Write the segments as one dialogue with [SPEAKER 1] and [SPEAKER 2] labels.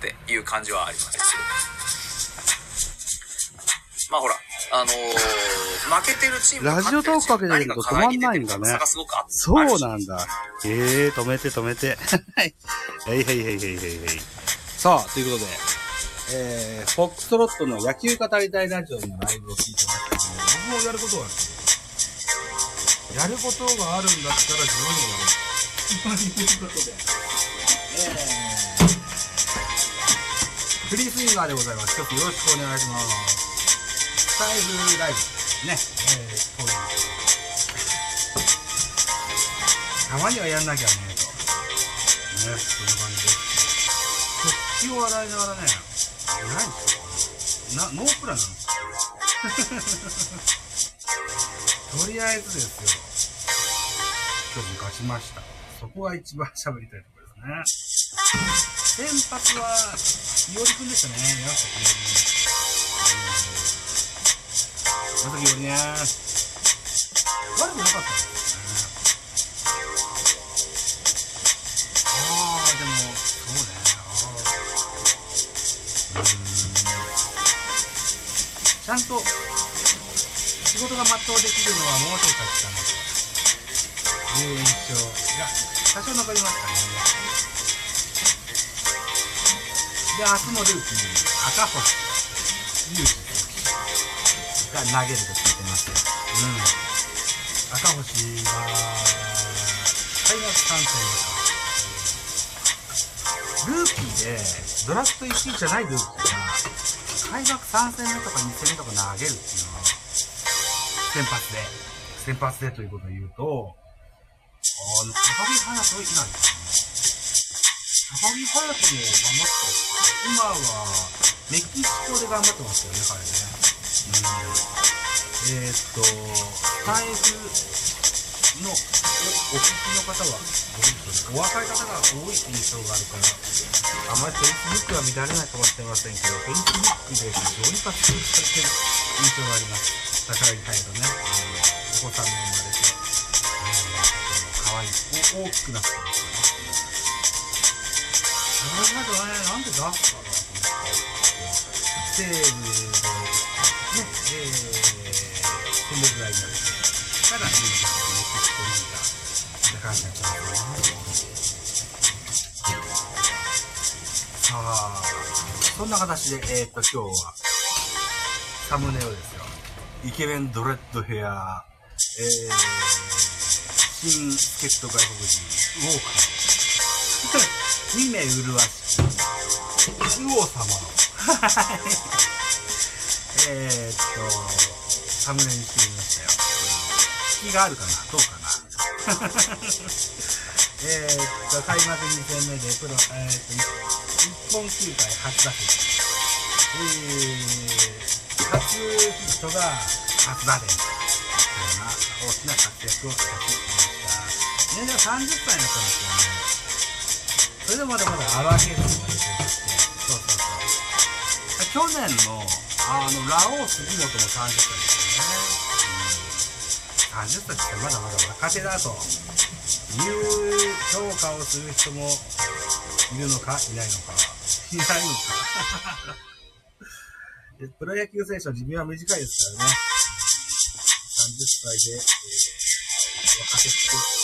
[SPEAKER 1] っていう感じはあります。まあほら、あのー、負けてるチーム
[SPEAKER 2] ラジオトークかけてるけど止まんないんだねそうなんだ。ええー、止めて止めて。はい。はいはいはいはいはいはい。さあ、ということで、えー、フォックストロットの野球語りたいラジオのライブを聞いてましたけど、僕もやることがある。やることがあるんだったら自分もやる。ということで、フリースインガーでございます。ちょっとよろしくお願いします。スタイルライブね、えー、こういう。たまにはやんなきゃね、と。ね、そんな感じで。食器を洗いながらね、何ですかな、ノープランなんですよ。とりあえずですよ。巨人勝ちました。そこが一番喋りたいところですね。先発は、いおりくんでしたね。山崎伊織。山崎伊織ね。悪くなかったですね。ああ、でも、そうね。あーうーん。ちゃんと、仕事が全うできるのはもうちょっと経ったなという印象が多少残りましたね。で、明日のルーキー、赤星、勇気が投げると聞いてますよ。うん。赤星は、開幕参戦ですか。ルーキーで、ドラフト1位じゃないルーキーが、開幕3戦目とか2戦目とか投げるっていうのは、先発で、先発でということを言うと、あの、高木隼人いないですね。高木隼人も頑張って今は、メキシコで頑張ってますよね、彼ね。うん。えー、っと、スタイフのおお聞きの方は、どうでしょうね。お若い方が多い印象があるから、あまり Facebook は見られないかもしれません。けど、Facebook で非常に活躍されてる印象があります。高木隼人ね。うん。お子さん。も生まれて、えー、可愛い大きくなってますよね。高木隼人はね、なんで出すか。西武で、ね、えー、戦力外になって、から今、メキシコリーガー、って感じになっちゃうんですね。さあ、そんな形で、えー、っと、今日は、サムネをですよ、イケメンドレッドヘア、えー、新助っ人外国人、ウォーカー、2名麗しき、ウオ様を、えっと、サムネにしてみましたよ。引きがあるかなどうかなえっと、開幕2戦目で、プロ、えーっと、日本球界初打席。えー、初ヒットが初打点。というような大きな活躍をいたしました。年齢は30歳になったんですよね。それでまだまだ荒毛と言われてまして、そうそうそう。去年の、あの、ラオウ杉本も30歳ですよね。う。ん、30歳ってまだまだ若手だという評価をする人もいるのか、いないのか、いないのか。プロ野球選手の寿命は短いですからね。30歳で、えー、若手って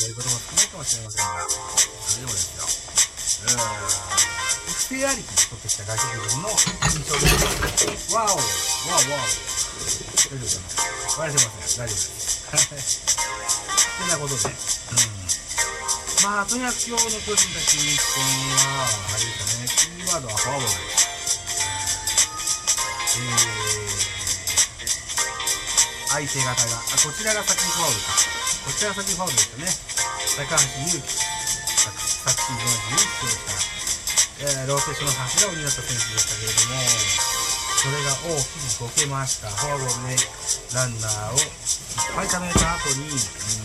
[SPEAKER 2] 言えることも少ないかもしれませんが、それでもですよ。うーん。育成ありきで取ってきた外国人の印象です。わおわおわお大丈夫かな割れてません。大丈夫です。てなことで、うん。まあ、とにかく今日の巨人たち日本は、あれですかね、キーワードはフォアボールです。えー、相手方が、あ、こちらが先にファウルか。こちらが先にファウルですよね。高橋祐希。昨シーズンは11勝した、えー、ローテーションの柱を担った選手でしたけれども、それが大きくこけました。フォアボールでランナーをいっぱい溜めた後に、うん、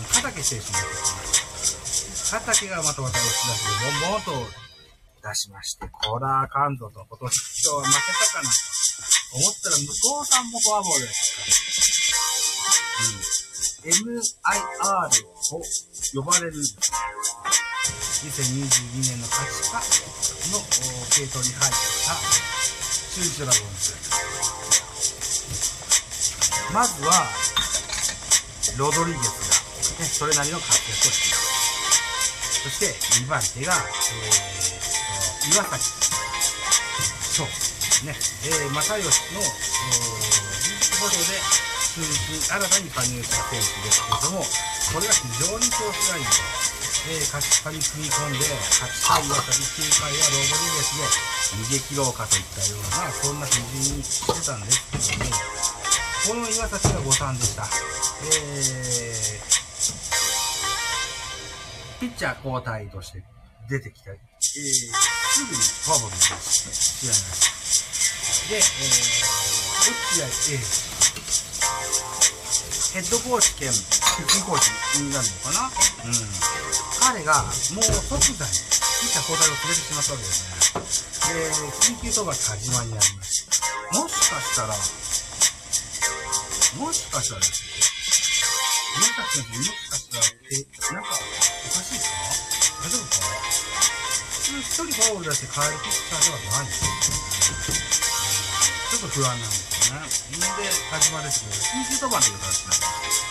[SPEAKER 2] 片木選手になってきました。片木がまたまた押し出しで、ボンボンと出しまして、こらあかんぞと、今年今日は負けたかなと思ったら、向こうさんもフォアボールです。うん。MIR と呼ばれる、2022年の勝ちパの系統に入った中日ドラゴンズ。まずは、ロドリゲスが、ね、それなりの活躍をしています。そして、2番手が、えー、岩崎翔。ね、えー、又吉の、人気補助で、中日新たに加入した選手ですけれども、これが非常に調子がいいと。えー、勝ちパに組み込んで、8回岩崎、9回はロードリゲスで逃げ切ろうかといったような、そんな基準にしてたんですけども、この岩崎が誤算でした。えー、ピッチャー交代として出てきた、えー、すぐにフォアボールに出して、試合がで、えー、落合 A、ヘッドコーチ兼、ピッチングコーチになるのかな？うん。彼が、もう即座に、ピッチャー交代を告げてしまったわけですね。で、緊急登板始まりになりました。もしかしたら、もしかしたらですよ。宮崎選手、もしかしたら、え、なんか、おかしいか？大丈夫か？普通一人フォアボール出して変えるピッチャーではないんですよ。ちょっと不安なんですね。んで、田島ですけど、緊急登板という形なります。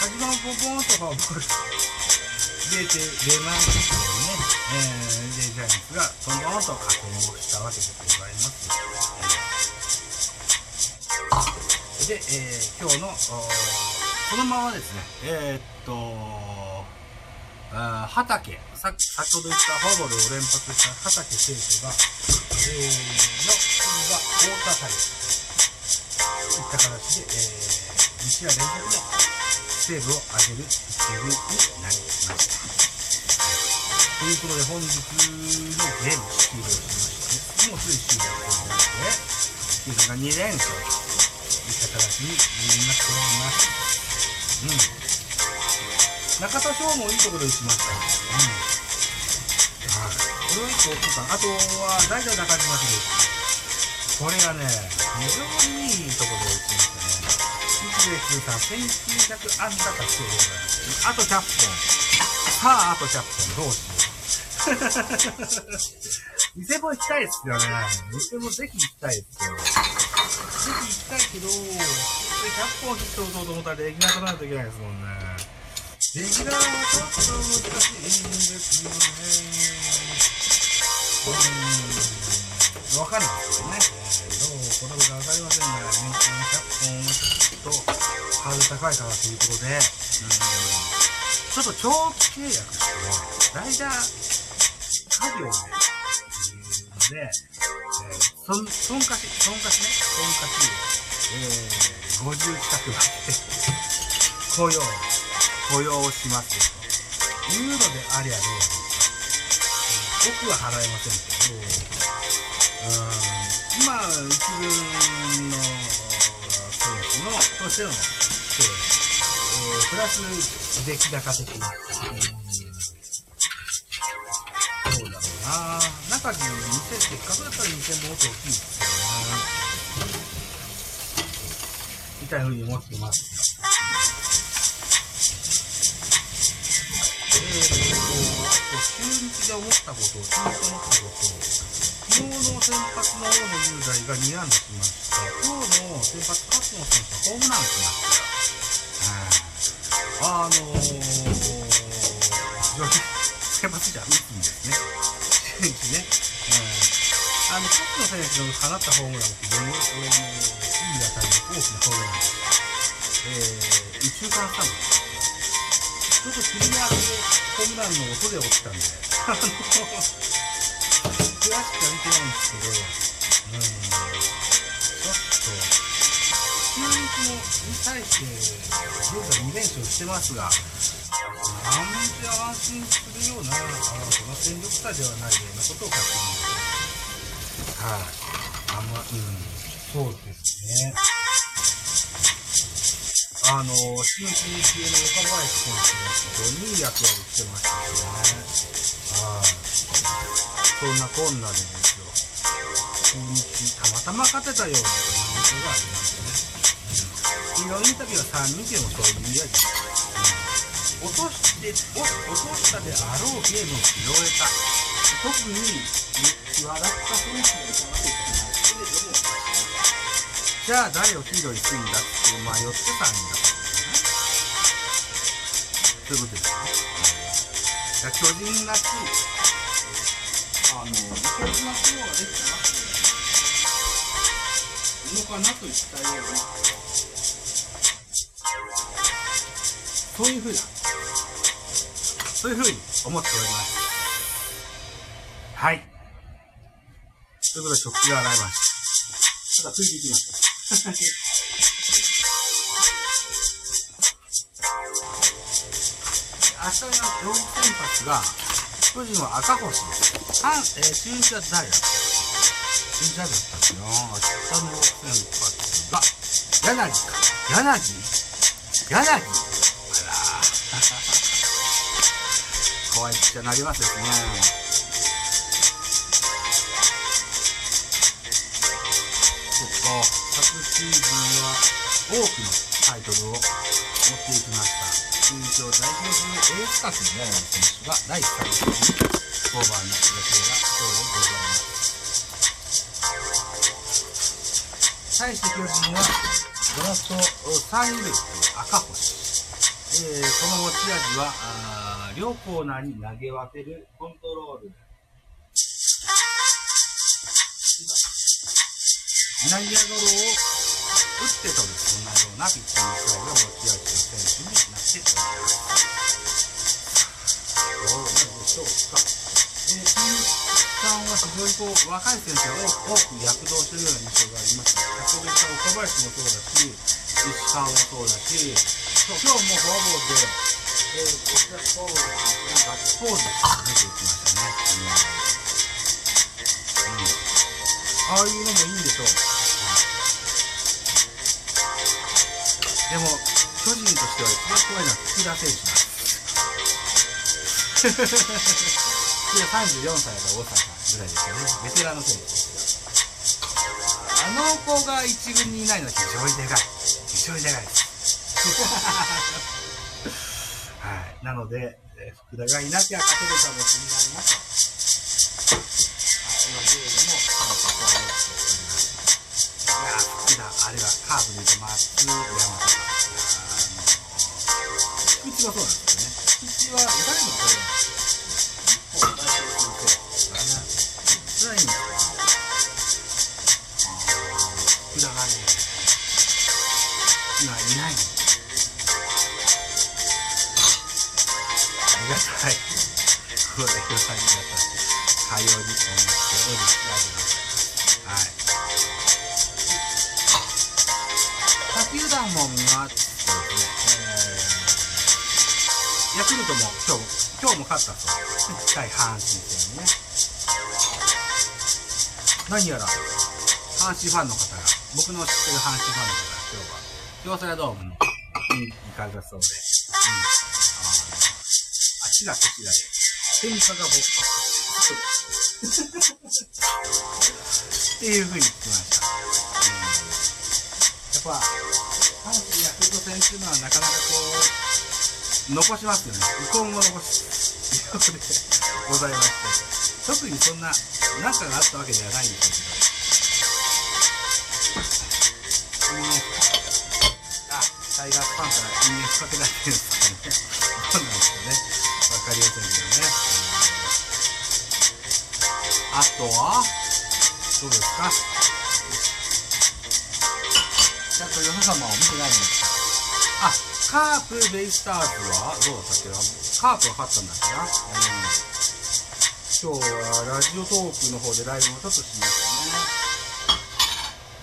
[SPEAKER 2] 田島をポンポンとフォアボール出て、出ましてね、えー、で、ジャイアンツがどんどんと加点をしたわけでございます。で、えー、今日の、そのままですね、えー、っと、あ畑、さ、先ほど言ったフォアボールを連発した畑選手が、えー、の次が太田対といった形で、えー、2試合連続でセーブを上げるピッチングになりました。ということで、本日のゲーム終了しまして、もうすでに終了しておりまして、チームが2連勝といった形になっております。うん。中田翔もいいところで打ちました。うん。はい。これは一個大きいか。あとは、代打中島秀。これがね、非常にいいところで打ちましたね。日米通算1900安打達成でございます。あと100本。さあ、あと100本。どうしよう。伊勢も行きたいですよね。伊勢もぜひ行きたいですよ。ぜひ行きたいけど、100本ヒット打とうと思ったらできなくなるといけないですもんね。レギュラーはちょっと難しいんですよね。うん。わかるんですけどね。高いかなということで、うん。ちょっと長期契約して、大体、家業で、で、えー、そん、そんかし、そんかしね、そんかし、えー、50近くまで雇用、雇用をしますよというのでありゃどうですか。僕は払えませんけど、うん、今、一軍の選手の、としての、えー、プラス、出来高的な、うんそうだろうな。中に2000、せっかくだったら2000ももっと大きいですよね。みたいな風に思ってます。えーと、あと、中日で思ったこと、中日で思ったこと、昨日の先発の大野雄大が2安打しました。今日の先発、勝野選手はホームランしました。はいあのー、女子先発じゃ打つんですね。選手ね。うん、あの、勝野選手の放ったホームランって非常に、いい当たりの、大きなホームランです。えー、右中間スタンドです。ちょっと切り上げホームランの音で落ちたんで、あの、詳しくは見てないんですけど、うん、ちょっと、中日に対して、現在2連勝してますが、なんで安心するような、あその戦力差ではないようなことを確認して、はい、あんま、うん、そうですね。あの、新進系の岡林選手が非常にいい役割してましたよね。はい。そんなこんなでですよ。新日、たまたま勝てたような印象がありましたね。うん。ヒーローインタビューは3人でもそういうやつ。うん。落としてお落としたであろうゲームを拾えた特に際立った選手がいたわけじゃないけれどもじゃあ誰を黄色にするんだって迷ってたんだと思うねそういうことですかだから巨人らしいあの強靭な機能ができたわけでのかなといったようなそういうふうなそういうふうに思っております。はい。ということで食器が洗いましたただついていきました明日の両先発が巨人は赤星半、えー、中日は誰だった中日誰だったっけな明日の先発が柳か柳柳怖いピッチャー投げますですねそっか昨シーズンは多くのタイトルを持っていきました中日を代表するエース格の選手が第3戦に登板の予定が今日でございます対して巨人はドラフト3位ループ赤星、えー、その持ち味はあ両コーナーに投げ分けるコントロール。内野ゴロを打って取るそんなようなピッチングスタイルが持ち味の選手になっております。どうなんでしょうか。えー、さんは非常にこう若い選手が多く躍動しているような印象があります。先ほど言った岡林もそうだし石川もそうだし今日もフォアボールで、えー、こちらフォアボールでガッツポーズ出ていきましたね、うんうん、ああいうのもいいんでしょうでも、巨人としては一番怖いのは福田選手なんです。いや、34歳が大阪ぐらいですよね。ベテランの選手ですよ。あの子が一軍にいないのは非常にでかい。非常にでかいです。はい。なので、えー福田がいなきゃ勝てるかもしれないなと。あのゲームも、彼女は思っております。いや、福田、あれはカーブで言うと松山とか、あの、菊池はそうなんですよね。菊池は打たれるのはこれなんですよ。一方、大体すると、だね。それはいんですよ。福田がね、今いないの。あこれはありがたい。かように思っておりはい。他球団も見ますとですね、えー、ヤクルトも今日、今日も勝ったそうです。対阪神戦にね。何やら、阪神ファンの方が、僕の知ってる阪神ファンの方が今日は、京セラドームに行かれたそうで、うん。あのあちらこちらで、喧嘩が勃発っていう風に聞きました。うん、やっぱ、阪神ヤクルト戦っていうのはなかなかこう、残しますよね。遺恨を残す。ということでございまして、特にそんな、仲があったわけではないんでしょうけど、うんあ、タイガースファンから人間かけられてるんですかね。どうなんですかね。わかりませんけどね。あとは、どうですか？ちゃんと世の様を見てないんですかあ、カープ、ベイスターズはどうだったっけな？カープが勝ったんだっけな、うん、今日はラジオトークの方でライブもちょっとしましたね。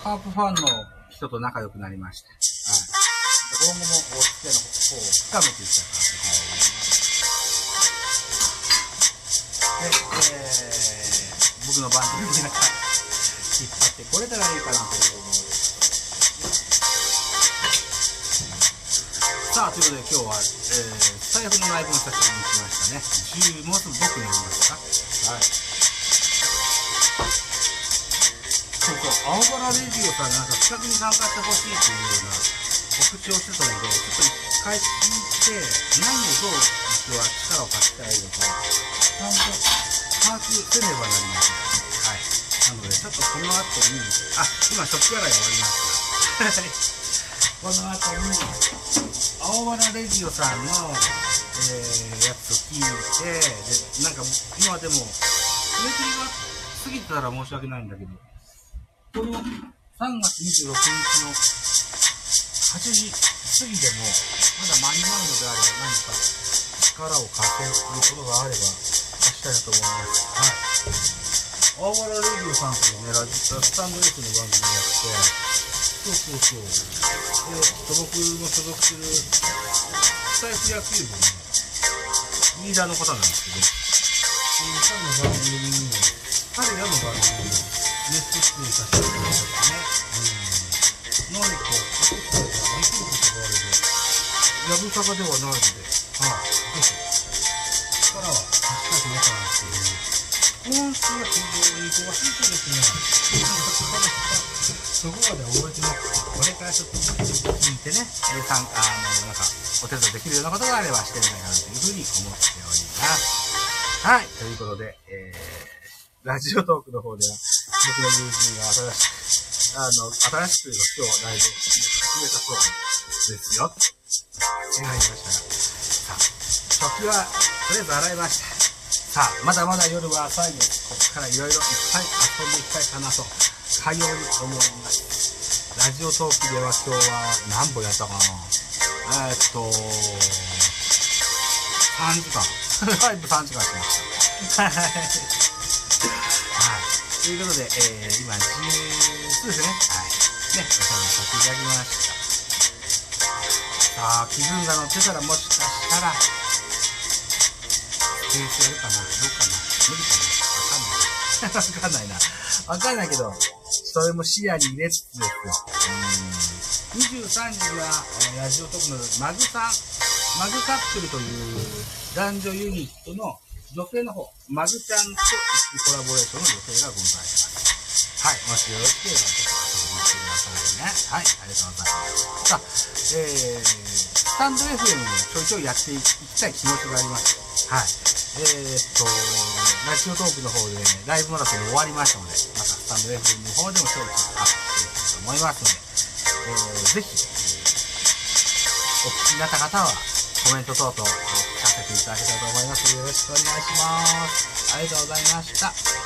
[SPEAKER 2] カープファンの人と仲良くなりました。はい。今後もお付き合いの方を深めていきたいと思います。えー、僕の番組になんか引っ張ってこれたらいいかなと思います。さあ、ということで今日は、えー、スタイフのライブの写真にしましたね。10、もうすぐ僕になりますかはい。そうそう、青空レジオさんなんか企画に参加してほしいというような告知をしてたので、ちょっと一回聞いて、何をどう僕は力を貸したらいいのか、ちゃんと把握せねばなりません。はい。なので、ちょっとこの後に、あ、今食器洗い終わりました。この後に、青原レディオさんの、えー、やつを聞いて、で、なんか、今でも、締め切りが過ぎてたら申し訳ないんだけど、この3月26日の8時過ぎでも、まだ間に合うのであれば何か力を貸せることがあれば、出したいなと思います。はい。青原レディオさんというね、ラジスタンド F の番組をやって、そうそうそう。で、僕の所属する、スタイフ野球部のリーダーの方なんですけど、彼の番組にも、彼らの番組にも、ゲスト出演させていただいたんですね。うん。何か、できることがあれば、やぶさかではないので、はい。今週は非常に忙しいとですね、そこまで覚えてなくて、これからちょっと聞いてね、で、参加、あの、なんか、お手伝いできるようなことがあればしてみたいなというふうに思っております。はい。ということで、えー、ラジオトークの方では、僕の友人が新しく、あの、新しくというか今日ライブを始めたそうですよ。違いましたが。さあ、食は、とりあえず洗いました。さあ、まだまだ夜は浅いので、ここからいろいろいっぱい遊んでいきたいかなと、かように思います。ラジオトークでは今日は何本やったかなえー、っと、3時間。ライブ3時間しました。はい。ということで、えー、今、10そうですね。はい。ね、おしゃべりさせていただきました。さあ、気分が乗ってたらもしかしたら、スペースやるかなどうかな？無理かな？わかんない。わかんないな。わかんないけど、それも視野に入れつつですよ。うん。23時は、えーラジオトークのマグさん、マグカップルという男女ユニットの女性の方、マグちゃんと一緒コラボレーションの女性がございます。はい。もしよろしければ、ちょっと遊びに来てくださいね。はい。ありがとうございます。さあ、えー、スタンド FM もちょいちょいやっていきたい気持ちがあります。はい。えー、っと、ラジオトークの方で、ライブマラソン終わりましたので、またスタンド FM の方でもちょいちょいアップしていきたいと思いますので、えー、ぜひ、えお聞きになった方は、コメント等々聞かせていただけたらと思います。よろしくお願いします。ありがとうございました。